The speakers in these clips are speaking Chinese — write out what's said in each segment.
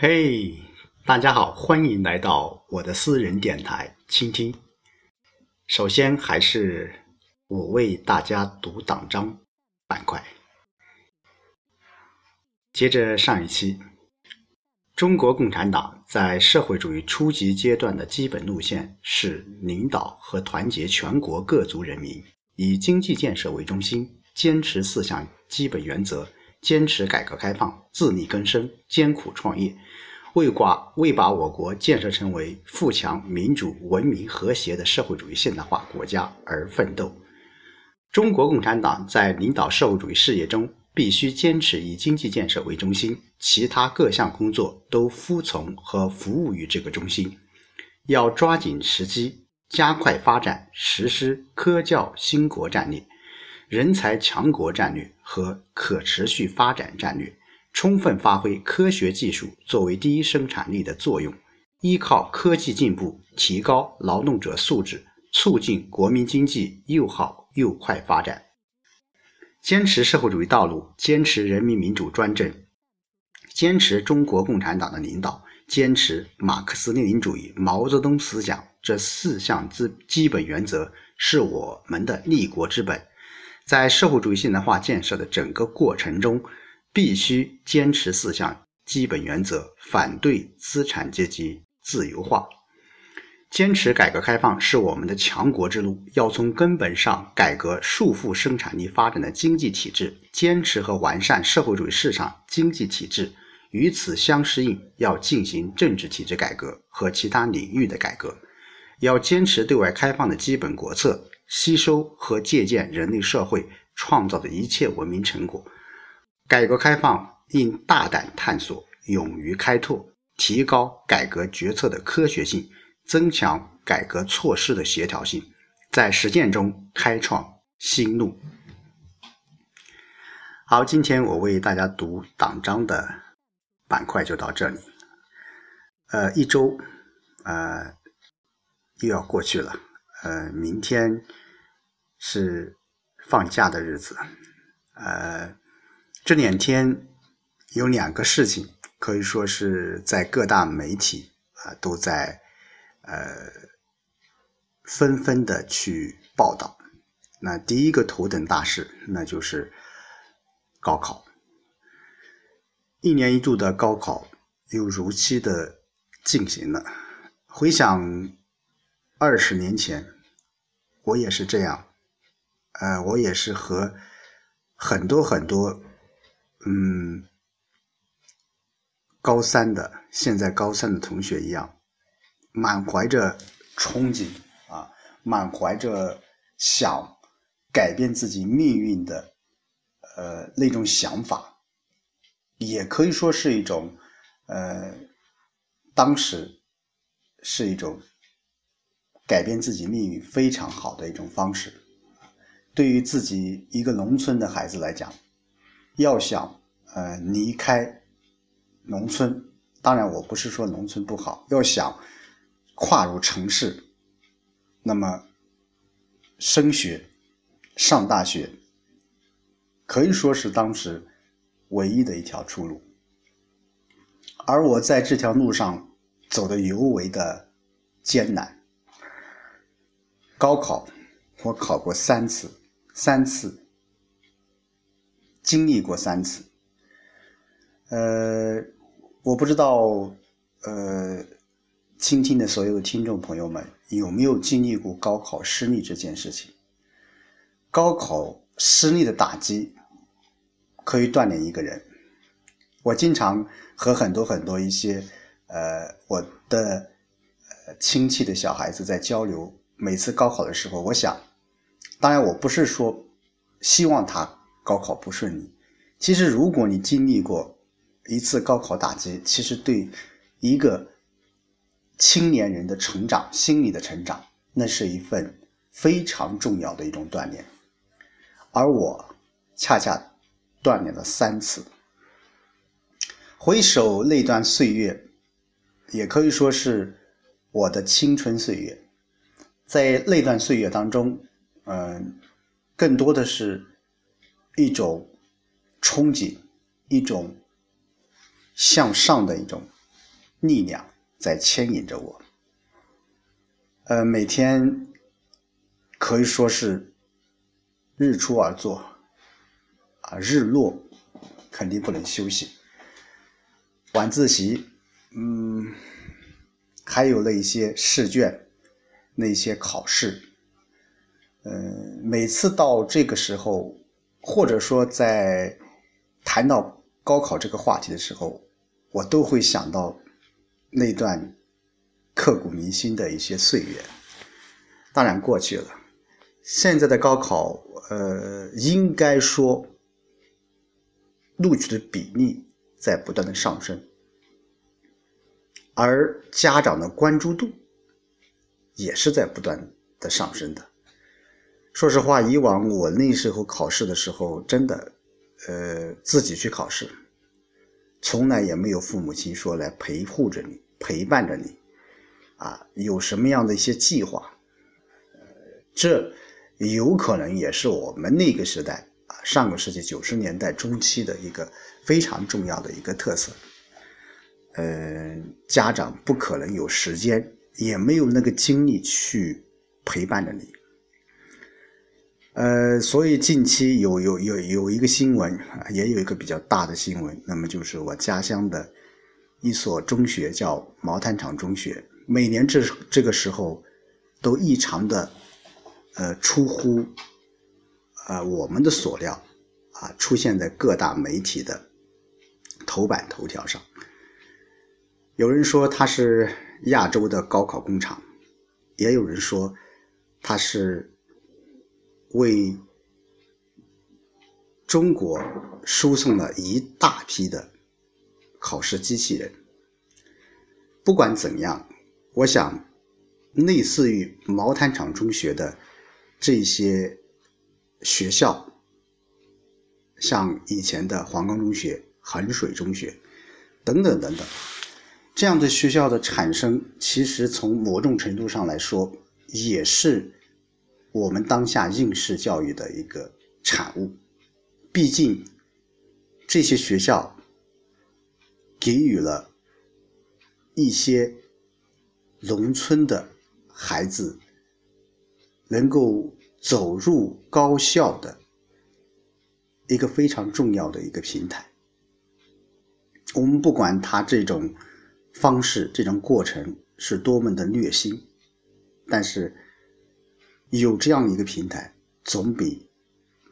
嘿，大家好，欢迎来到我的私人电台倾听。首先还是我为大家读党章板块。接着上一期，中国共产党在社会主义初级阶段的基本路线是领导和团结全国各族人民，以经济建设为中心，坚持四项基本原则。坚持改革开放，自力更生，艰苦创业，为寡为把我国建设成为富强、民主、文明、和谐的社会主义现代化国家而奋斗。中国共产党在领导社会主义事业中，必须坚持以经济建设为中心，其他各项工作都服从和服务于这个中心。要抓紧时机，加快发展，实施科教兴国战略。人才强国战略和可持续发展战略，充分发挥科学技术作为第一生产力的作用，依靠科技进步提高劳动者素质，促进国民经济又好又快发展。坚持社会主义道路，坚持人民民主专政，坚持中国共产党的领导，坚持马克思列宁主义、毛泽东思想这四项之基本原则，是我们的立国之本。在社会主义现代化建设的整个过程中，必须坚持四项基本原则，反对资产阶级自由化，坚持改革开放是我们的强国之路，要从根本上改革束缚生产力发展的经济体制，坚持和完善社会主义市场经济体制，与此相适应，要进行政治体制改革和其他领域的改革，要坚持对外开放的基本国策。吸收和借鉴人类社会创造的一切文明成果，改革开放应大胆探索，勇于开拓，提高改革决策的科学性，增强改革措施的协调性，在实践中开创新路。好，今天我为大家读党章的板块就到这里。呃，一周，呃，又要过去了。呃，明天是放假的日子，呃，这两天有两个事情可以说是在各大媒体啊都在呃纷纷的去报道。那第一个头等大事，那就是高考，一年一度的高考又如期的进行了。回想。二十年前，我也是这样，呃，我也是和很多很多，嗯，高三的现在高三的同学一样，满怀着憧憬啊，满怀着想改变自己命运的，呃，那种想法，也可以说是一种，呃，当时是一种。改变自己命运非常好的一种方式。对于自己一个农村的孩子来讲，要想呃离开农村，当然我不是说农村不好，要想跨入城市，那么升学、上大学可以说是当时唯一的一条出路。而我在这条路上走的尤为的艰难。高考，我考过三次，三次经历过三次。呃，我不知道，呃，倾听的所有的听众朋友们有没有经历过高考失利这件事情？高考失利的打击可以锻炼一个人。我经常和很多很多一些呃我的呃亲戚的小孩子在交流。每次高考的时候，我想，当然我不是说希望他高考不顺利。其实，如果你经历过一次高考打击，其实对一个青年人的成长、心理的成长，那是一份非常重要的一种锻炼。而我恰恰锻炼了三次。回首那段岁月，也可以说是我的青春岁月。在那段岁月当中，嗯，更多的是一种憧憬，一种向上的一种力量在牵引着我。呃，每天可以说是日出而作，啊，日落肯定不能休息。晚自习，嗯，还有那一些试卷，那些考试，嗯，每次到这个时候，或者说在谈到高考这个话题的时候，我都会想到那段刻骨铭心的一些岁月。当然过去了，现在的高考，呃，应该说录取的比例在不断的上升。而家长的关注度也是在不断的上升的。说实话，以往我那时候考试的时候，真的，呃，自己去考试，从来也没有父母亲说来陪护着你、陪伴着你，啊，有什么样的一些计划，呃，这有可能也是我们那个时代啊，上个世纪九十年代中期的一个非常重要的一个特色。呃，家长不可能有时间，也没有那个精力去陪伴着你。呃，所以近期有有有有一个新闻，也有一个比较大的新闻，那么就是我家乡的一所中学叫毛坦厂中学，每年这这个时候都异常的呃出乎啊我们的所料啊，出现在各大媒体的头版头条上。有人说它是亚洲的高考工厂，也有人说它是为中国输送了一大批的考试机器人。不管怎样，我想类似于毛坦厂中学的这些学校，像以前的黄冈中学、衡水中学等等等等。这样的学校的产生，其实从某种程度上来说，也是我们当下应试教育的一个产物。毕竟，这些学校给予了一些农村的孩子能够走入高校的一个非常重要的一个平台。我们不管他这种。方式这种过程是多么的虐心，但是有这样一个平台，总比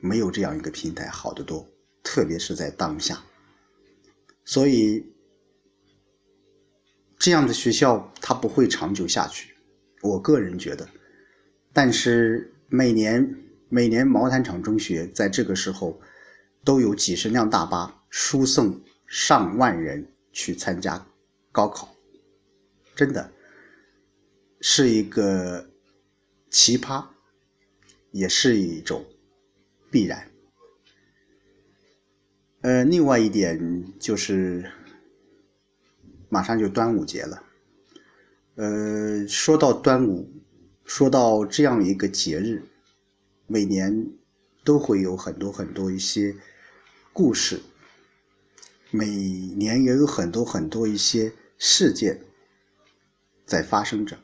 没有这样一个平台好得多。特别是在当下，所以这样的学校它不会长久下去。我个人觉得，但是每年每年毛坦厂中学在这个时候都有几十辆大巴输送上万人去参加。高考真的是一个奇葩，也是一种必然。呃，另外一点就是，马上就端午节了。呃，说到端午，说到这样一个节日，每年都会有很多很多一些故事，每年也有很多很多一些。事件在发生着，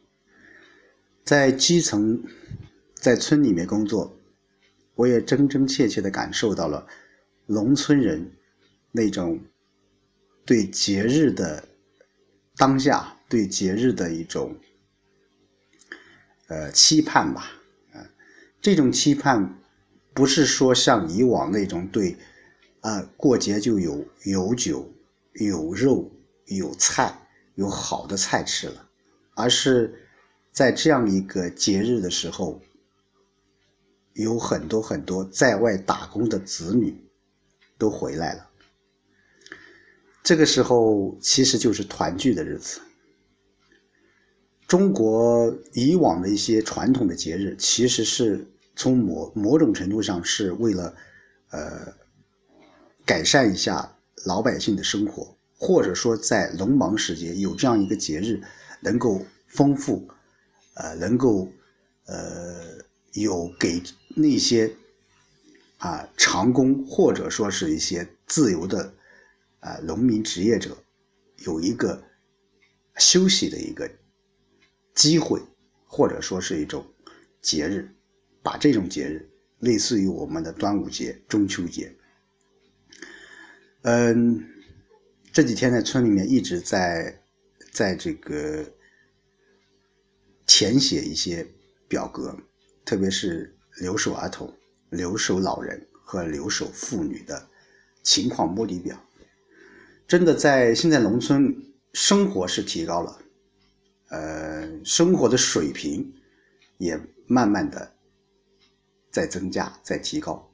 在基层，在村里面工作，我也真真切切的感受到了农村人那种对节日的当下，对节日的一种呃期盼吧。啊，这种期盼不是说像以往那种对啊过节就有有酒有肉。有菜，有好的菜吃了，而是在这样一个节日的时候，有很多很多在外打工的子女都回来了。这个时候其实就是团聚的日子。中国以往的一些传统的节日，其实是从某某种程度上是为了呃改善一下老百姓的生活。或者说，在农忙时节有这样一个节日，能够丰富，呃，能够，呃，有给那些啊长工或者说是一些自由的啊农民职业者有一个休息的一个机会，或者说是一种节日，把这种节日类似于我们的端午节、中秋节，嗯，这几天在村里面一直在在这个填写一些表格，特别是留守儿童、留守老人和留守妇女的情况摸底表。真的在现在农村生活是提高了，呃，生活的水平也慢慢的在增加，在提高。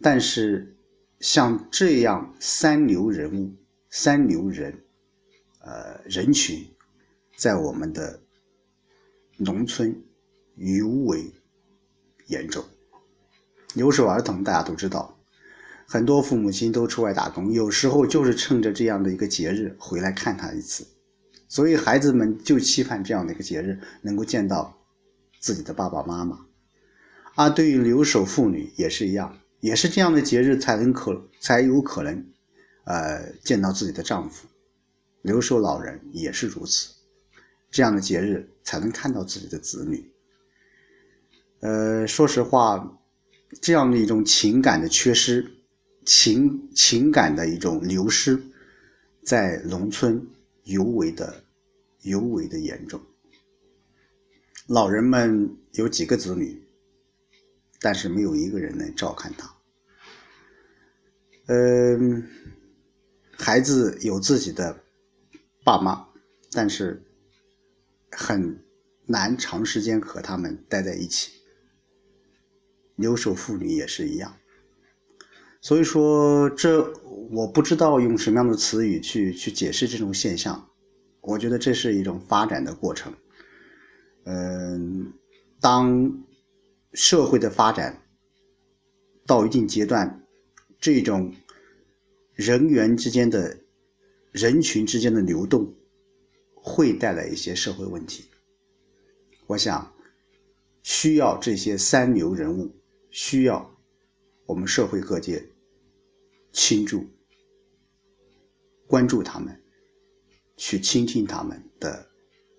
但是像这样三流人物、三流人，呃，人群，在我们的农村尤为严重。留守儿童大家都知道。很多父母亲都出外打工，有时候就是趁着这样的一个节日回来看他一次，所以孩子们就期盼这样的一个节日能够见到自己的爸爸妈妈。而对于留守妇女也是一样，也是这样的节日才能可才有可能，呃，见到自己的丈夫。留守老人也是如此，这样的节日才能看到自己的子女。呃，说实话，这样的一种情感的缺失。情情感的一种流失，在农村尤为的尤为的严重。老人们有几个子女，但是没有一个人能照看他。嗯，孩子有自己的爸妈，但是很难长时间和他们待在一起。留守妇女也是一样。所以说，这我不知道用什么样的词语去去解释这种现象。我觉得这是一种发展的过程。嗯，当社会的发展到一定阶段，这种人员之间的、人群之间的流动，会带来一些社会问题。我想，需要这些三流人物，需要我们社会各界。倾注、关注他们，去倾听他们的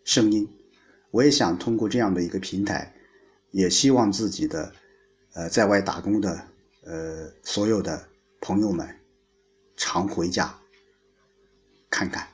声音。我也想通过这样的一个平台，也希望自己的呃在外打工的呃所有的朋友们常回家看看。